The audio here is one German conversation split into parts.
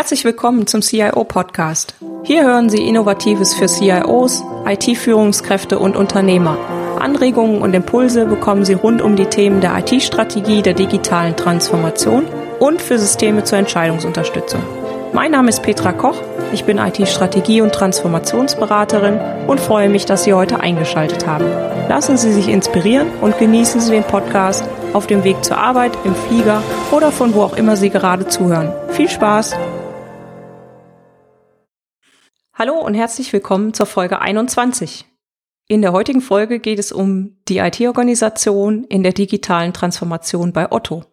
Herzlich willkommen zum CIO Podcast. Hier hören Sie Innovatives für CIOs, IT-Führungskräfte und Unternehmer. Anregungen und Impulse bekommen Sie rund um die Themen der IT-Strategie, der digitalen Transformation und für Systeme zur Entscheidungsunterstützung. Mein Name ist Petra Koch, ich bin IT-Strategie- und Transformationsberaterin und freue mich, dass Sie heute eingeschaltet haben. Lassen Sie sich inspirieren und genießen Sie den Podcast auf dem Weg zur Arbeit, im Flieger oder von wo auch immer Sie gerade zuhören. Viel Spaß! Hallo und herzlich willkommen zur Folge 21. In der heutigen Folge geht es um die IT-Organisation in der digitalen Transformation bei Otto.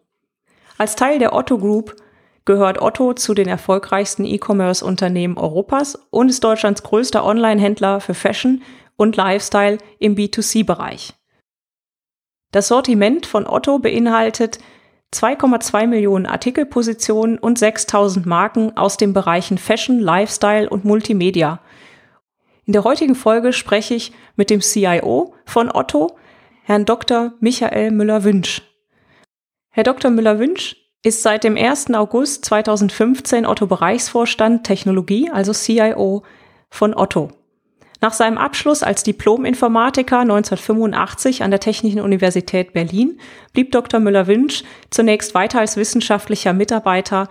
Als Teil der Otto Group gehört Otto zu den erfolgreichsten E-Commerce-Unternehmen Europas und ist Deutschlands größter Online-Händler für Fashion und Lifestyle im B2C-Bereich. Das Sortiment von Otto beinhaltet 2,2 Millionen Artikelpositionen und 6000 Marken aus den Bereichen Fashion, Lifestyle und Multimedia. In der heutigen Folge spreche ich mit dem CIO von Otto, Herrn Dr. Michael Müller-Wünsch. Herr Dr. Müller-Wünsch ist seit dem 1. August 2015 Otto-Bereichsvorstand Technologie, also CIO von Otto. Nach seinem Abschluss als Diplom-Informatiker 1985 an der Technischen Universität Berlin blieb Dr. Müller-Wünsch zunächst weiter als wissenschaftlicher Mitarbeiter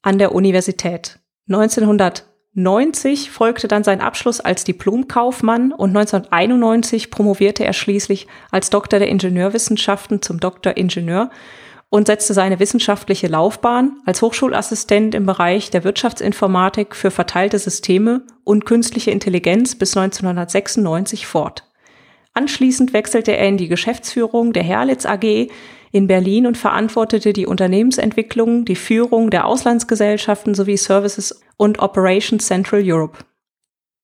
an der Universität. 1990 folgte dann sein Abschluss als Diplomkaufmann und 1991 promovierte er schließlich als Doktor der Ingenieurwissenschaften zum Doktor Ingenieur und setzte seine wissenschaftliche Laufbahn als Hochschulassistent im Bereich der Wirtschaftsinformatik für verteilte Systeme und künstliche Intelligenz bis 1996 fort. Anschließend wechselte er in die Geschäftsführung der Herlitz AG in Berlin und verantwortete die Unternehmensentwicklung, die Führung der Auslandsgesellschaften sowie Services und Operations Central Europe.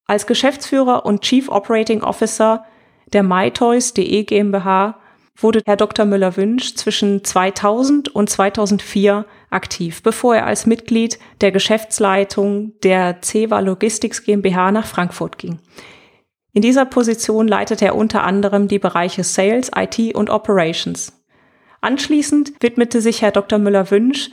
Als Geschäftsführer und Chief Operating Officer der MyToys.de GmbH wurde Herr Dr. Müller-Wünsch zwischen 2000 und 2004 aktiv, bevor er als Mitglied der Geschäftsleitung der CEWA Logistics GmbH nach Frankfurt ging. In dieser Position leitete er unter anderem die Bereiche Sales, IT und Operations. Anschließend widmete sich Herr Dr. Müller-Wünsch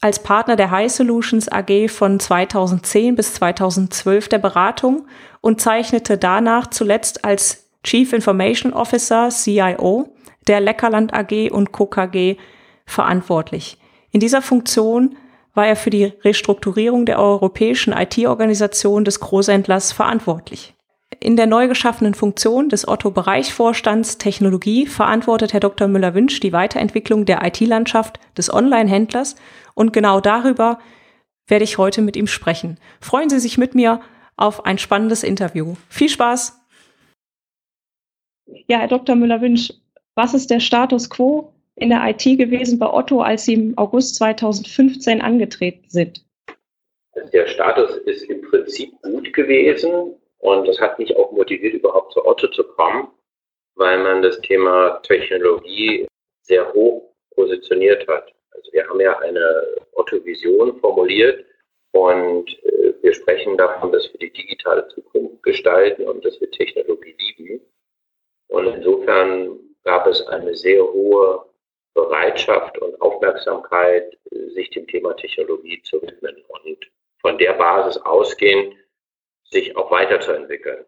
als Partner der High Solutions AG von 2010 bis 2012 der Beratung und zeichnete danach zuletzt als Chief Information Officer, CIO, der Leckerland AG und Co. KG verantwortlich. In dieser Funktion war er für die Restrukturierung der europäischen IT-Organisation des Großhändlers verantwortlich. In der neu geschaffenen Funktion des Otto-Bereichsvorstands Technologie verantwortet Herr Dr. Müller-Wünsch die Weiterentwicklung der IT-Landschaft des Online-Händlers und genau darüber werde ich heute mit ihm sprechen. Freuen Sie sich mit mir auf ein spannendes Interview. Viel Spaß! Ja, Herr Dr. Müller-Wünsch, was ist der Status quo in der IT gewesen bei Otto, als Sie im August 2015 angetreten sind? Der Status ist im Prinzip gut gewesen und das hat mich auch motiviert, überhaupt zu Otto zu kommen, weil man das Thema Technologie sehr hoch positioniert hat. Also wir haben ja eine Otto-Vision formuliert und äh, wir sprechen davon, dass wir die digitale Zukunft gestalten und dass wir Technologie lieben. Und insofern gab es eine sehr hohe Bereitschaft und Aufmerksamkeit, sich dem Thema Technologie zu widmen und von der Basis ausgehend sich auch weiterzuentwickeln.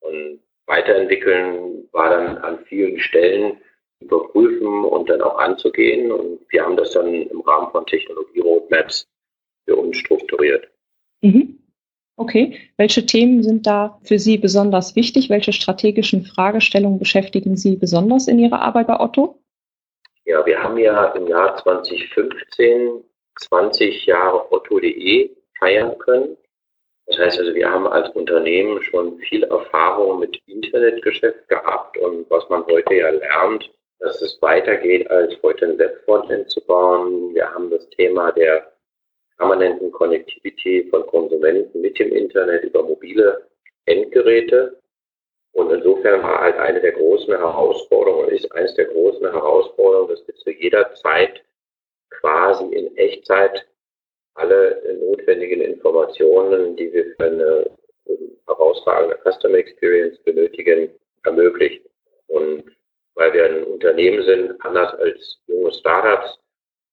Und weiterentwickeln war dann an vielen Stellen überprüfen und dann auch anzugehen. Und wir haben das dann im Rahmen von Technologie-Roadmaps für uns strukturiert. Mhm. Okay, welche Themen sind da für Sie besonders wichtig? Welche strategischen Fragestellungen beschäftigen Sie besonders in Ihrer Arbeit bei Otto? Ja, wir haben ja im Jahr 2015 20 Jahre Otto.de feiern können. Das heißt also, wir haben als Unternehmen schon viel Erfahrung mit Internetgeschäft gehabt und was man heute ja lernt, dass es weitergeht, als heute ein Webfrontend zu bauen. Wir haben das Thema der permanenten Connectivity von Konsumenten mit dem Internet über mobile Endgeräte. Und insofern war halt eine der großen Herausforderungen, ist eines der großen Herausforderungen, dass wir zu jeder Zeit quasi in Echtzeit alle notwendigen Informationen, die wir für eine herausragende Customer Experience benötigen, ermöglichen. Und weil wir ein Unternehmen sind, anders als junge Startups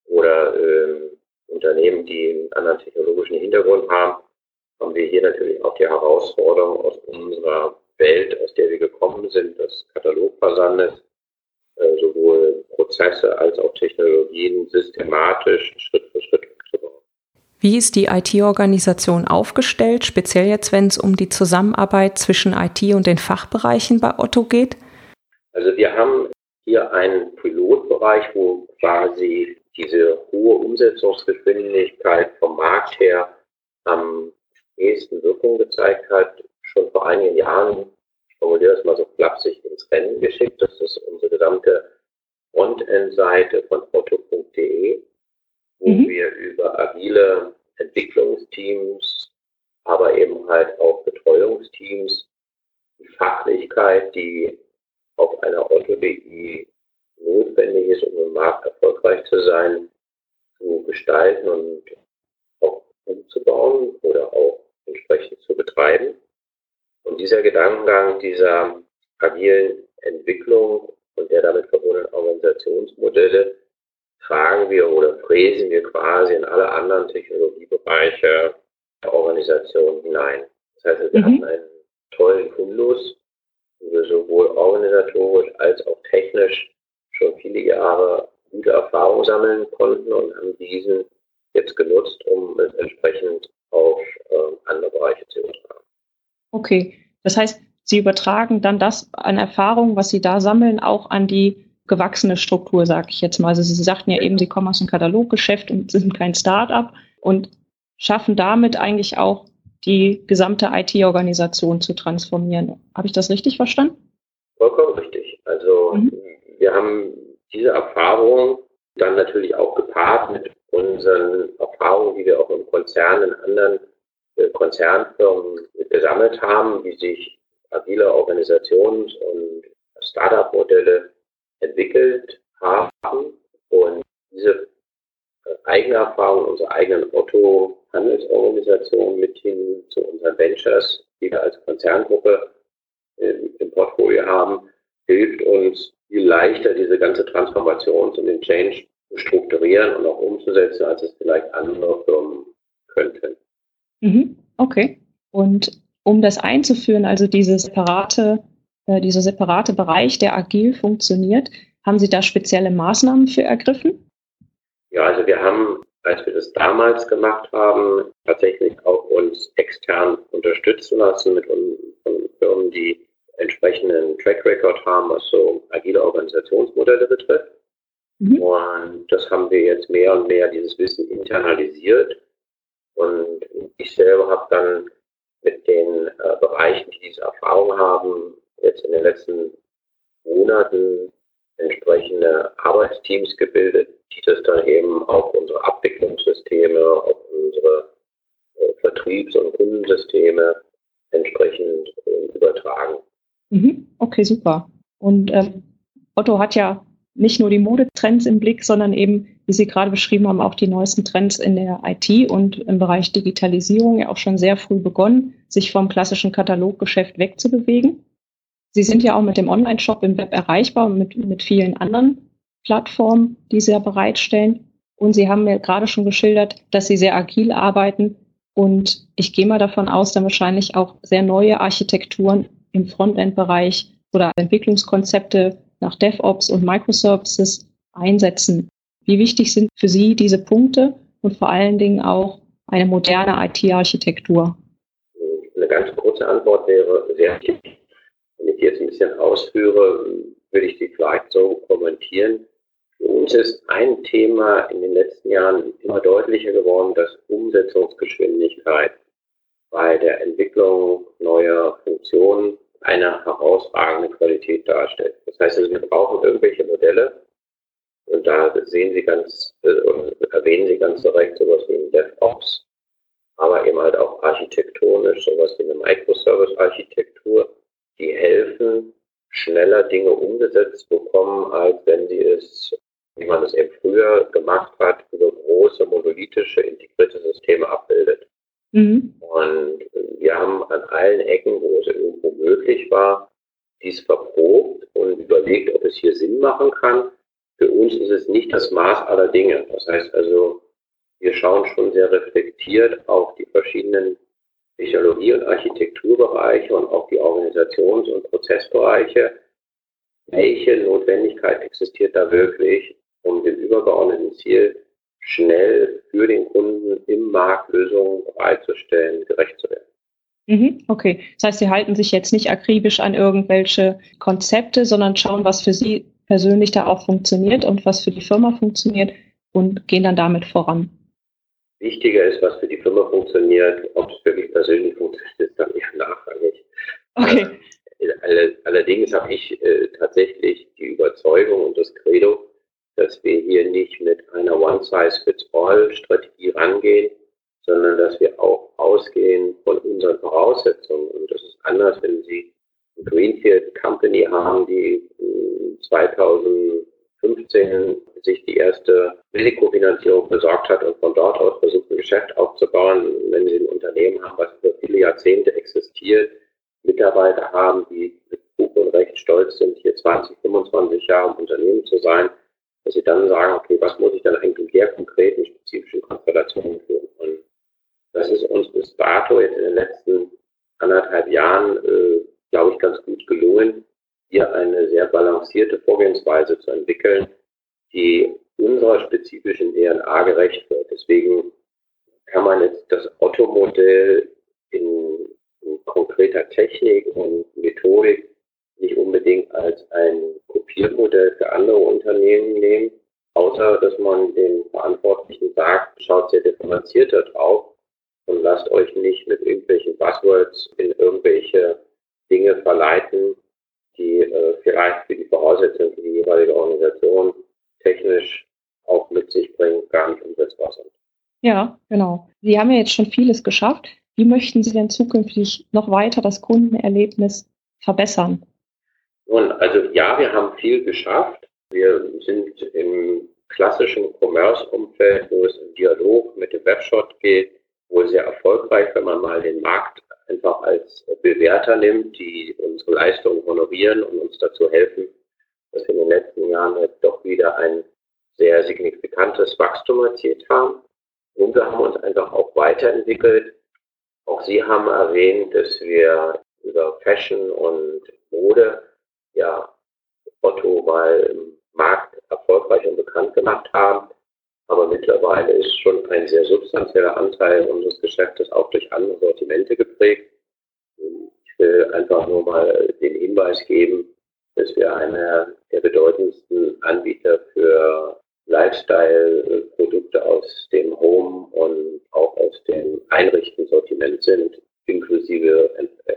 oder ähm, Unternehmen, die einen anderen technologischen Hintergrund haben, haben wir hier natürlich auch die Herausforderung aus unserer Welt, aus der wir gekommen sind, des Katalogversandes, äh, sowohl Prozesse als auch Technologien systematisch Schritt für Schritt aufzubauen. Wie ist die IT-Organisation aufgestellt, speziell jetzt, wenn es um die Zusammenarbeit zwischen IT und den Fachbereichen bei Otto geht? Also wir haben hier einen Pilotbereich, wo quasi diese hohe Umsetzungsgeschwindigkeit vom Markt her am ehesten Wirkung gezeigt hat, schon vor einigen Jahren, ich formuliere das mal so flapsig, ins Rennen geschickt. Das ist unsere gesamte Frontend-Seite von otto.de, wo mhm. wir über agile Entwicklungsteams, aber eben halt auch Betreuungsteams, die Fachlichkeit, die auf einer Otto.de notwendig ist, um im Markt erfolgreich zu sein, zu gestalten und auch umzubauen oder auch entsprechend zu betreiben. Und dieser Gedankengang dieser agilen Entwicklung und der damit verbundenen Organisationsmodelle tragen wir oder fräsen wir quasi in alle anderen Technologiebereiche der Organisation hinein. Das heißt, wir mhm. hatten einen tollen Fundus, wo wir sowohl organisatorisch als auch technisch schon viele Jahre gute Erfahrungen sammeln konnten und haben diesen jetzt genutzt, um es entsprechend auf äh, andere Bereiche zu übertragen. Okay, das heißt, Sie übertragen dann das an Erfahrung, was Sie da sammeln, auch an die gewachsene Struktur, sage ich jetzt mal. Also Sie sagten ja eben, Sie kommen aus dem Kataloggeschäft und sind kein Start-up und schaffen damit eigentlich auch die gesamte IT-Organisation zu transformieren. Habe ich das richtig verstanden? Vollkommen richtig. Also mhm. Wir haben diese Erfahrung dann natürlich auch gepaart mit unseren Erfahrungen, die wir auch im Konzern in anderen äh, Konzernfirmen gesammelt haben, wie sich agile Organisations- und Startup-Modelle entwickelt haben. Und diese äh, eigene Erfahrung unserer eigenen Otto-Handelsorganisation mit hin zu unseren Ventures, die wir als Konzerngruppe äh, im Portfolio haben, hilft uns viel leichter, diese ganze Transformations- und den Change zu strukturieren und auch umzusetzen, als es vielleicht andere Firmen könnten. Mhm. Okay. Und um das einzuführen, also diese separate, äh, dieser separate Bereich, der agil funktioniert, haben Sie da spezielle Maßnahmen für ergriffen? Ja, also wir haben, als wir das damals gemacht haben, tatsächlich auch uns extern unterstützen lassen mit von Firmen, die entsprechenden Track Record haben, was so agile Organisationsmodelle betrifft. Mhm. Und das haben wir jetzt mehr und mehr dieses Wissen internalisiert. Und ich selber habe dann mit den äh, Bereichen, die diese Erfahrung haben, jetzt in den letzten Monaten entsprechende Arbeitsteams gebildet, die das dann eben auf unsere Abwicklungssysteme, auf unsere äh, Vertriebs- und Kundensysteme entsprechend äh, übertragen. Mhm. Okay, super. Und ähm, Otto hat ja nicht nur die Modetrends im Blick, sondern eben, wie Sie gerade beschrieben haben, auch die neuesten Trends in der IT und im Bereich Digitalisierung ja auch schon sehr früh begonnen, sich vom klassischen Kataloggeschäft wegzubewegen. Sie sind ja auch mit dem Online-Shop im Web erreichbar und mit, mit vielen anderen Plattformen, die Sie ja bereitstellen. Und Sie haben mir gerade schon geschildert, dass Sie sehr agil arbeiten. Und ich gehe mal davon aus, dann wahrscheinlich auch sehr neue Architekturen im Frontend-Bereich oder Entwicklungskonzepte nach DevOps und Microservices einsetzen. Wie wichtig sind für Sie diese Punkte und vor allen Dingen auch eine moderne IT-Architektur? Eine ganz kurze Antwort wäre sehr wichtig. Wenn ich jetzt ein bisschen ausführe, würde ich die vielleicht so kommentieren. Für uns ist ein Thema in den letzten Jahren immer deutlicher geworden, dass Umsetzungsgeschwindigkeit bei der Entwicklung neuer Funktionen eine herausragende Qualität darstellt. Das heißt also, wir brauchen irgendwelche Modelle und da sehen Sie ganz, äh, erwähnen Sie ganz direkt sowas wie ein DevOps, aber eben halt auch architektonisch sowas wie eine Microservice-Architektur, die helfen, schneller Dinge umgesetzt bekommen, als wenn sie es, wie man es eben früher gemacht hat, über große monolithische integrierte Systeme abbildet. Mhm. Und wir haben an allen Ecken, wo es irgendwo möglich war, dies verprobt und überlegt, ob es hier Sinn machen kann. Für uns ist es nicht das Maß aller Dinge. Das heißt also, wir schauen schon sehr reflektiert auf die verschiedenen Technologie- und Architekturbereiche und auch die Organisations- und Prozessbereiche. Welche Notwendigkeit existiert da wirklich, um dem übergeordneten Ziel schnell für den Kunden im Markt Lösungen bereitzustellen, gerecht zu werden? Mhm, okay, das heißt, Sie halten sich jetzt nicht akribisch an irgendwelche Konzepte, sondern schauen, was für Sie persönlich da auch funktioniert und was für die Firma funktioniert und gehen dann damit voran. Wichtiger ist, was für die Firma funktioniert, ob es wirklich persönlich funktioniert, ist dann eher nachrangig. Okay. Äh, allerdings habe ich äh, tatsächlich die Überzeugung und das Credo, dass wir hier nicht mit einer One-Size-Fits-All-Strategie rangehen, sondern dass wir auch ausgehen von unseren Voraussetzungen. Und das ist anders, wenn Sie eine Greenfield Company haben, die 2015 hm, sich die erste Risikofinanzierung besorgt hat und von dort aus versucht, ein Geschäft aufzubauen. Wenn Sie ein Unternehmen haben, was über viele Jahrzehnte existiert, Mitarbeiter haben, die mit Buch und Recht stolz sind, hier 20, 25 Jahre im Unternehmen zu sein, dass sie dann sagen, okay, was muss ich dann eigentlich in der konkreten, spezifischen Konstellation tun? Und das ist uns bis dato jetzt in den letzten anderthalb Jahren, äh, glaube ich, ganz gut gelungen, hier eine sehr balancierte Vorgehensweise zu entwickeln, die unserer spezifischen DNA gerecht wird. Deswegen kann man jetzt das Otto-Modell in, in konkreter Technik und Methodik nicht unbedingt als ein Kopiermodell für andere Unternehmen nehmen, außer dass man den Verantwortlichen sagt, schaut sehr differenzierter drauf und lasst euch nicht mit irgendwelchen Buzzwords in irgendwelche Dinge verleiten, die äh, vielleicht für die Voraussetzungen für die jeweilige Organisation technisch auch mit sich bringen, gar nicht umsetzbar sind. Ja, genau. Sie haben ja jetzt schon vieles geschafft. Wie möchten Sie denn zukünftig noch weiter das Kundenerlebnis verbessern? Nun, also ja, wir haben viel geschafft. Wir sind im klassischen Commerce-Umfeld, wo es im Dialog mit dem Webshop geht, wohl sehr erfolgreich, wenn man mal den Markt einfach als Bewerter nimmt, die unsere Leistungen honorieren und uns dazu helfen, dass wir in den letzten Jahren jetzt doch wieder ein sehr signifikantes Wachstum erzielt haben. Und wir haben uns einfach auch weiterentwickelt. Auch Sie haben erwähnt, dass wir über Fashion und Mode ja Otto mal im Markt erfolgreich und bekannt gemacht haben. Aber mittlerweile ist schon ein sehr substanzieller Anteil unseres Geschäftes auch durch andere Sortimente geprägt. Ich will einfach nur mal den Hinweis geben, dass wir einer der bedeutendsten Anbieter für Lifestyle-Produkte aus dem Home und auch aus dem Einrichtensortiment sind, inklusive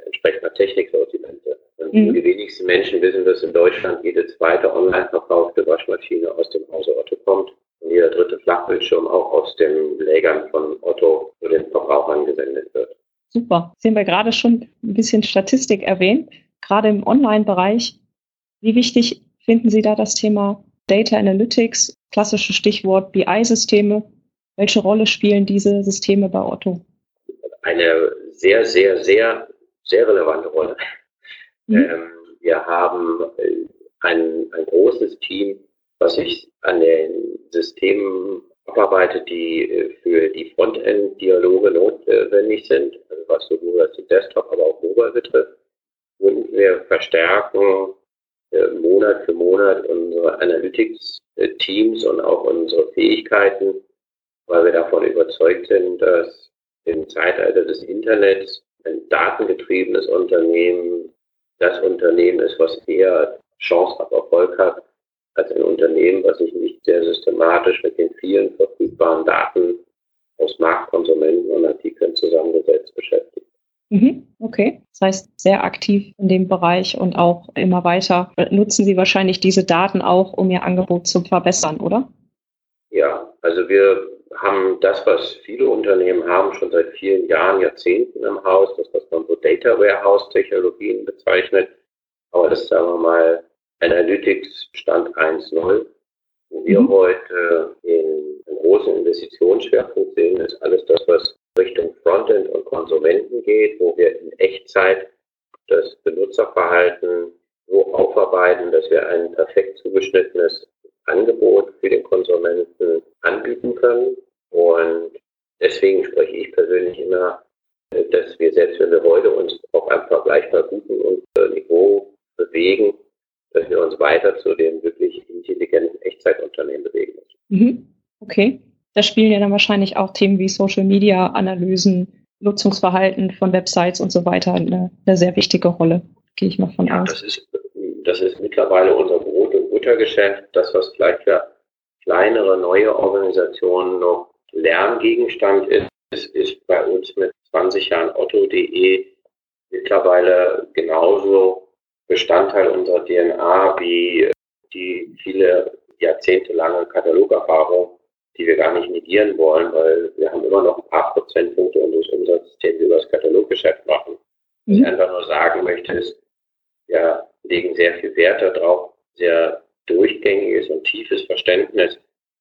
entsprechender Techniksortimente. Und mhm. die wenigsten Menschen wissen, dass in Deutschland jede zweite online verkaufte Waschmaschine aus dem Hause Otto kommt und jeder dritte Flachbildschirm auch aus den Lägern von Otto zu den Verbrauchern gesendet wird. Super. Sie haben ja gerade schon ein bisschen Statistik erwähnt, gerade im Online-Bereich. Wie wichtig finden Sie da das Thema Data Analytics, klassisches Stichwort BI-Systeme? Welche Rolle spielen diese Systeme bei Otto? Eine sehr, sehr, sehr, sehr relevante Rolle. Mhm. Ähm, wir haben äh, ein, ein großes Team, was sich an den Systemen abarbeitet, die äh, für die Frontend-Dialoge notwendig sind, also was sowohl als Desktop, aber auch Mobile betrifft. Und wir verstärken äh, Monat für Monat unsere Analytics-Teams und auch unsere Fähigkeiten, weil wir davon überzeugt sind, dass im Zeitalter des Internets ein datengetriebenes Unternehmen das Unternehmen ist, was eher Chance auf Erfolg hat, als ein Unternehmen, was sich nicht sehr systematisch mit den vielen verfügbaren Daten aus Marktkonsumenten und Artikeln zusammengesetzt beschäftigt. Mhm, okay, das heißt sehr aktiv in dem Bereich und auch immer weiter nutzen Sie wahrscheinlich diese Daten auch, um Ihr Angebot zu verbessern, oder? Ja, also wir haben das, was viele Unternehmen haben, schon seit vielen Jahren, Jahrzehnten im Haus, das, was man so Data Warehouse Technologien bezeichnet. Aber das sagen wir mal Analytics Stand 1.0. Wo wir mhm. heute in großen Investitionsschwerpunkt sehen, ist alles das, was Richtung Frontend und Konsumenten geht, wo wir in Echtzeit das Benutzerverhalten so aufarbeiten, dass wir ein perfekt zugeschnittenes Angebot für den Konsumenten anbieten können. Und deswegen spreche ich persönlich immer, dass wir selbst wenn wir heute uns auf einem vergleichbar guten Niveau bewegen, dass wir uns weiter zu dem wirklich intelligenten Echtzeitunternehmen bewegen müssen. Mhm. Okay. Da spielen ja dann wahrscheinlich auch Themen wie Social Media, Analysen, Nutzungsverhalten von Websites und so weiter eine, eine sehr wichtige Rolle, gehe ich mal von ja, aus. Das ist, das ist mittlerweile unser Buttergeschäft. Das, was vielleicht für kleinere, neue Organisationen noch Lerngegenstand ist, ist, ist bei uns mit 20 Jahren Otto.de mittlerweile genauso Bestandteil unserer DNA wie die viele jahrzehntelange Katalogerfahrung, die wir gar nicht negieren wollen, weil wir haben immer noch ein paar Prozentpunkte unseres Umsatzes, den wir über das Kataloggeschäft machen. Was ich mhm. einfach nur sagen möchte, ist, wir legen sehr viel Wert darauf, sehr durchgängiges und tiefes Verständnis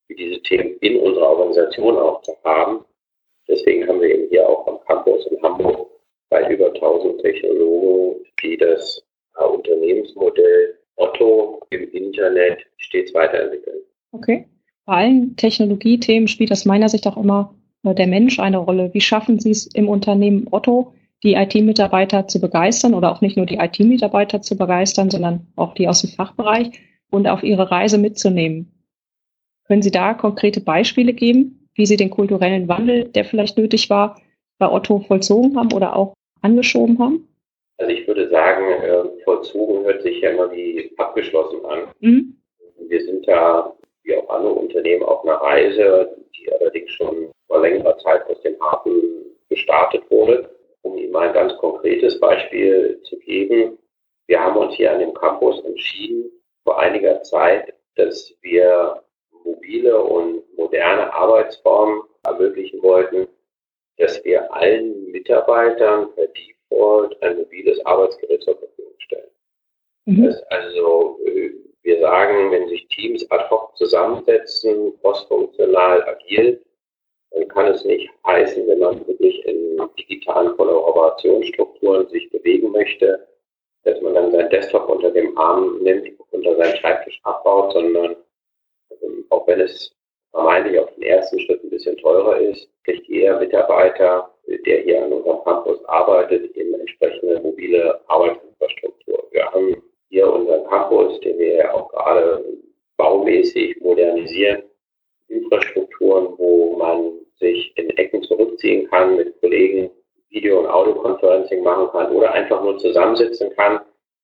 für diese Themen in unserer Organisation auch zu haben. Deswegen haben wir eben hier auch am Campus in Hamburg bei über 1000 Technologen, die das Unternehmensmodell Otto im Internet stets weiterentwickeln. Okay. Bei allen Technologiethemen spielt aus meiner Sicht auch immer äh, der Mensch eine Rolle. Wie schaffen Sie es im Unternehmen Otto, die IT-Mitarbeiter zu begeistern oder auch nicht nur die IT-Mitarbeiter zu begeistern, sondern auch die aus dem Fachbereich und auf ihre Reise mitzunehmen? Können Sie da konkrete Beispiele geben, wie Sie den kulturellen Wandel, der vielleicht nötig war, bei Otto vollzogen haben oder auch angeschoben haben? Also ich würde sagen, äh, vollzogen hört sich ja immer wie abgeschlossen an. Mhm. Wir sind da, wie auch alle Unternehmen, auf einer Reise, die allerdings schon vor längerer Zeit aus dem Hafen gestartet wurde. Um Ihnen mal ein ganz konkretes Beispiel zu geben. Wir haben uns hier an dem Campus entschieden, vor einiger Zeit, dass wir mobile und moderne Arbeitsformen ermöglichen wollten, dass wir allen Mitarbeitern per Default ein mobiles Arbeitsgerät zur Verfügung stellen. Mhm. Also, äh, wir sagen, wenn sich Teams ad hoc zusammensetzen, postfunktional agil, dann kann es nicht heißen, wenn man wirklich in digitalen Kollaborationsstrukturen sich bewegen möchte, dass man dann seinen Desktop unter dem Arm nimmt, unter seinen Schreibtisch abbaut, sondern ähm, auch wenn es vermeintlich auf den ersten Schritt ein bisschen teurer ist, kriegt jeder Mitarbeiter, der hier an unserem Campus arbeitet, eben entsprechende mobile Arbeitsinfrastruktur. Wir haben hier unseren Campus, den wir ja auch gerade baumäßig modernisieren, Infrastrukturen, wo man sich in Ecken zurückziehen kann, mit Kollegen Video- und Audioconferencing machen kann oder einfach nur zusammensitzen kann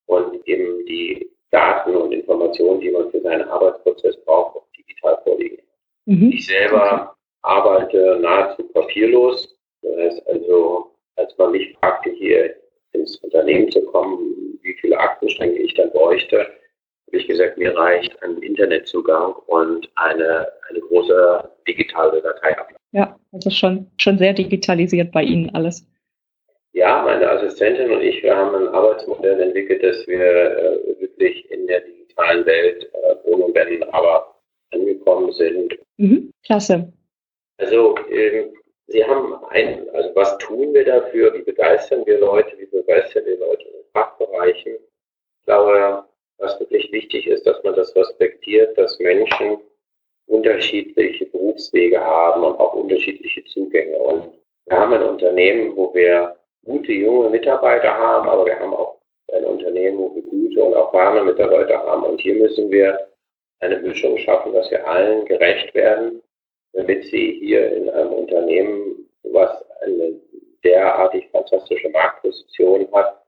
und eben die Daten und Informationen, die man für seinen Arbeitsprozess braucht, auch digital vorliegen. Mhm. Ich selber arbeite nahezu papierlos. Das heißt also, als man mich fragte, hier ins Unternehmen zu kommen, wie viele Aktenstränge ich dann bräuchte, habe ich gesagt, mir reicht ein Internetzugang und eine, eine große digitale Datei. Ja, also schon, schon sehr digitalisiert bei Ihnen alles. Ja, meine Assistentin und ich, wir haben ein Arbeitsmodell entwickelt, dass wir äh, wirklich in der digitalen Welt äh, wohnen und werden, aber angekommen sind. Mhm, klasse. Also ähm, Sie haben ein, also was tun wir dafür? Wie begeistern wir Leute? Wie begeistern wir Leute in den Fachbereichen? Ich glaube, was wirklich wichtig ist, dass man das respektiert, dass Menschen unterschiedliche Berufswege haben und auch unterschiedliche Zugänge. Und wir haben ein Unternehmen, wo wir gute junge Mitarbeiter haben, aber wir haben auch ein Unternehmen, wo wir gute und erfahrene Mitarbeiter haben. Und hier müssen wir eine Mischung schaffen, dass wir allen gerecht werden, damit sie hier in einem Unternehmen, was eine derartig fantastische Marktposition hat,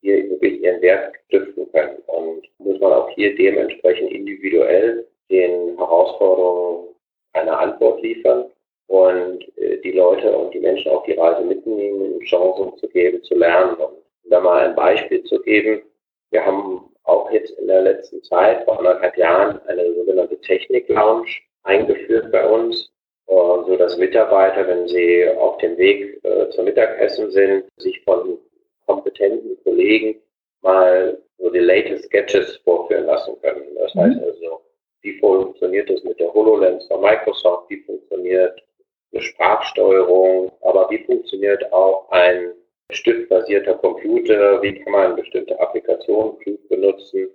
hier wirklich ihren Wert stiften können. Und muss man auch hier dementsprechend individuell den Herausforderungen eine Antwort liefern und äh, die Leute und die Menschen auf die Reise mitnehmen, Chancen zu geben, zu lernen. Und da mal ein Beispiel zu geben, wir haben auch jetzt in der letzten Zeit, vor anderthalb Jahren, eine sogenannte Technik-Lounge eingeführt bei uns, äh, so dass Mitarbeiter, wenn sie auf dem Weg äh, zum Mittagessen sind, sich von kompetenten Kollegen mal so die latest Sketches vorführen lassen können. Das heißt mhm. also, wie funktioniert das mit der HoloLens von Microsoft, wie funktioniert Sprachsteuerung, aber wie funktioniert auch ein stiftbasierter Computer, wie kann man bestimmte Applikationen gut benutzen,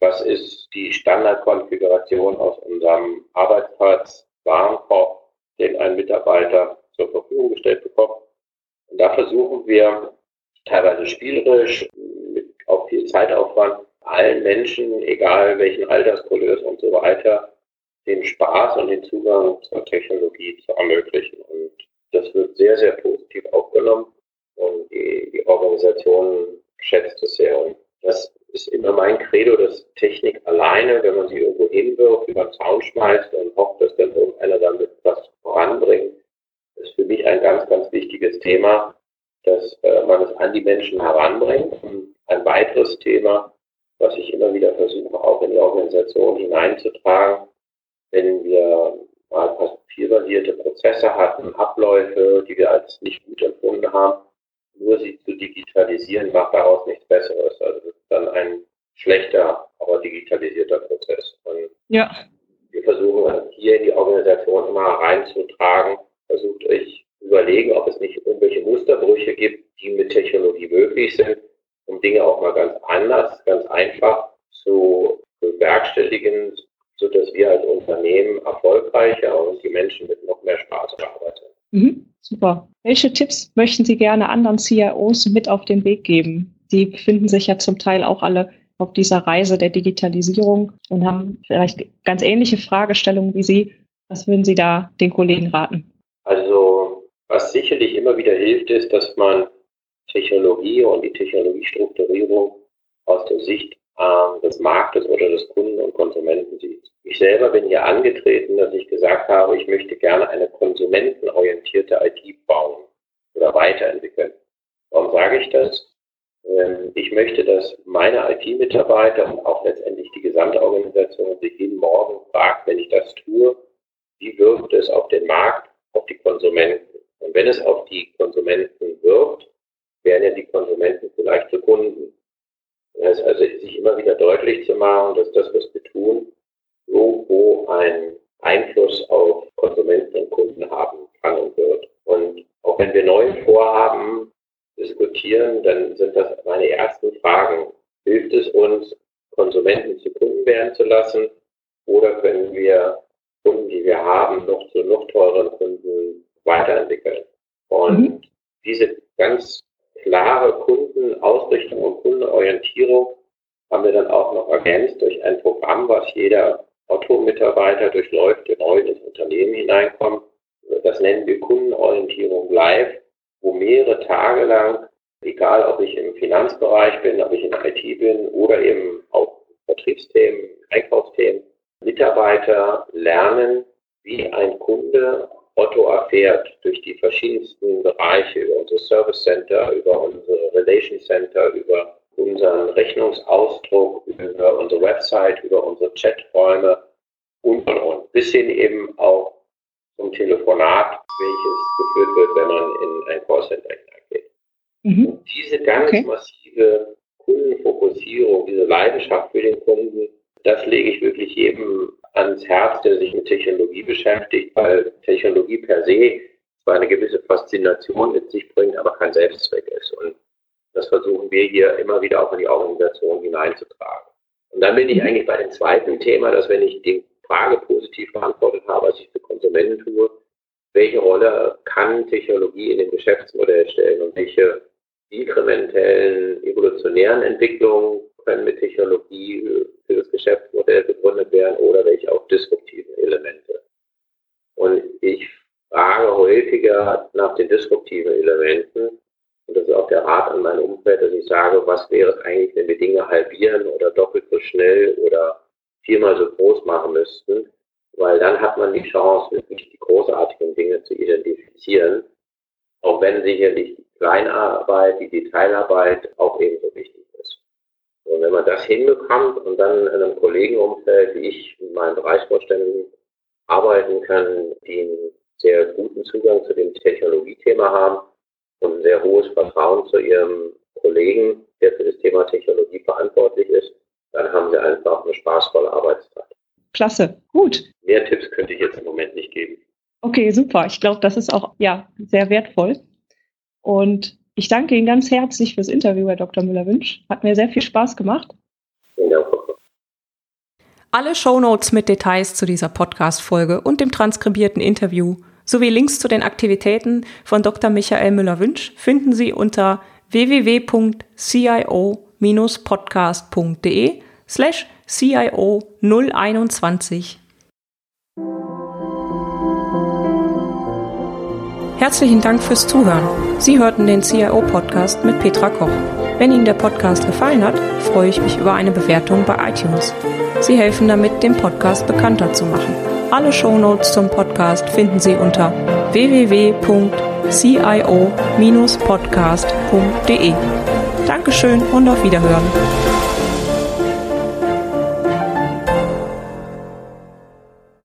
was ist die Standardkonfiguration aus unserem Arbeitsplatz, Warenkorb, den ein Mitarbeiter zur Verfügung gestellt bekommt. Und da versuchen wir teilweise spielerisch, mit auch viel Zeitaufwand, allen Menschen, egal welchen Altersgröße und so weiter, den Spaß und den Zugang zur Technologie zu ermöglichen. Und das wird sehr, sehr positiv aufgenommen und die, die Organisation schätzt es sehr. Und das ist immer mein Credo, dass Technik alleine, wenn man sie irgendwo hinwirft, über den Zaun schmeißt und hofft, dass dann irgendeiner damit was voranbringt, ist für mich ein ganz, ganz wichtiges Thema, dass äh, man es an die Menschen heranbringt. Und ein weiteres Thema, was ich immer wieder versuche, auch in die Organisation hineinzutragen, wenn wir mal papierbasierte Prozesse hatten, Abläufe, die wir als nicht gut empfunden haben, nur sie zu digitalisieren, macht daraus nichts Besseres. Also das ist dann ein schlechter, aber digitalisierter Prozess. Und ja. Wir versuchen hier in die Organisation immer reinzutragen, versucht euch überlegen, ob es nicht irgendwelche Musterbrüche gibt, die mit Technologie möglich sind, um Dinge auch mal ganz anders, ganz einfach zu bewerkstelligen, sodass wir als Unternehmen erfolgreicher und die Menschen mit noch mehr Spaß arbeiten. Mhm, super. Welche Tipps möchten Sie gerne anderen CIOs mit auf den Weg geben? Die befinden sich ja zum Teil auch alle auf dieser Reise der Digitalisierung und haben vielleicht ganz ähnliche Fragestellungen wie Sie. Was würden Sie da den Kollegen raten? Also, was sicherlich immer wieder hilft, ist, dass man Technologie und die Technologiestrukturierung aus der Sicht äh, des Marktes oder des Kunden und Konsumenten sieht. Ich selber bin hier angetreten, dass ich gesagt habe, ich möchte gerne eine konsumentenorientierte IT bauen oder weiterentwickeln. Warum sage ich das? Ähm, ich möchte, dass meine IT-Mitarbeiter und auch letztendlich die gesamte Organisation sich jeden Morgen fragt, wenn ich das tue, wie wirkt es auf den Markt, auf die Konsumenten? Und wenn es auf die Konsumenten wirkt, werden ja die Konsumenten vielleicht zu Kunden. Das heißt also, sich immer wieder deutlich zu machen, dass das, was wir tun, so einen Einfluss auf Konsumenten und Kunden haben kann und wird. Und auch wenn wir neue Vorhaben diskutieren, dann sind das meine ersten Fragen. Hilft es uns, Konsumenten zu Kunden werden zu lassen? Oder können wir Kunden, die wir haben, noch zu noch teureren Kunden weiterentwickeln? Und mhm. diese ganz klare Kundenausrichtung und Kundenorientierung haben wir dann auch noch ergänzt durch ein Programm, was jeder Otto-Mitarbeiter durchläuft, der neu ins Unternehmen hineinkommt. Das nennen wir Kundenorientierung live, wo mehrere Tage lang, egal ob ich im Finanzbereich bin, ob ich in IT bin oder eben auch Vertriebsthemen, Einkaufsthemen, Mitarbeiter lernen, wie ein Kunde Otto erfährt durch die verschiedensten Bereiche, über unser Service Center, über unsere Relation Center, über unseren Rechnungsausdruck, über unsere Website, über unsere Chaträume und, und, und. Bis hin eben auch zum Telefonat, welches geführt wird, wenn man in ein Callcenter hineingeht. Mhm. diese ganz okay. massive Kundenfokussierung, diese Leidenschaft für den Kunden, das lege ich wirklich jedem ans Herz, der sich mit Technologie beschäftigt, weil Technologie per se zwar eine gewisse Faszination mit sich bringt, aber kein Selbstzweck ist. Und das versuchen wir hier immer wieder auch in die Organisation hineinzutragen. Und dann bin ich eigentlich bei dem zweiten Thema, dass wenn ich die Frage positiv beantwortet habe, was ich für Konsumenten tue, welche Rolle kann Technologie in dem Geschäftsmodell stellen und welche inkrementellen, evolutionären Entwicklungen können mit Technologie für das Geschäftsmodell begründet werden oder welche auch disruptiven Elemente. Und ich frage häufiger nach den disruptiven Elementen. Und das ist auch der Rat an mein Umfeld, dass ich sage, was wäre es eigentlich, wenn wir Dinge halbieren oder doppelt so schnell oder viermal so groß machen müssten? Weil dann hat man die Chance, wirklich die großartigen Dinge zu identifizieren. Auch wenn sicherlich die Kleinarbeit, die Detailarbeit auch wichtig und wenn man das hinbekommt und dann in einem Kollegenumfeld, wie ich in meinen Bereichsvorständen arbeiten kann, die einen sehr guten Zugang zu dem Technologiethema haben und ein sehr hohes Vertrauen zu ihrem Kollegen, der für das Thema Technologie verantwortlich ist, dann haben sie einfach eine spaßvolle Arbeitszeit. Klasse, gut. Mehr Tipps könnte ich jetzt im Moment nicht geben. Okay, super. Ich glaube, das ist auch ja sehr wertvoll. Und ich danke Ihnen ganz herzlich fürs Interview, Herr Dr. Müller-Wünsch. Hat mir sehr viel Spaß gemacht. Ja. Alle Shownotes mit Details zu dieser Podcast-Folge und dem transkribierten Interview sowie Links zu den Aktivitäten von Dr. Michael Müller-Wünsch finden Sie unter www.cio-podcast.de slash CIO 021. Herzlichen Dank fürs Zuhören. Sie hörten den CIO-Podcast mit Petra Koch. Wenn Ihnen der Podcast gefallen hat, freue ich mich über eine Bewertung bei iTunes. Sie helfen damit, den Podcast bekannter zu machen. Alle Shownotes zum Podcast finden Sie unter www.cio-podcast.de. Dankeschön und auf Wiederhören.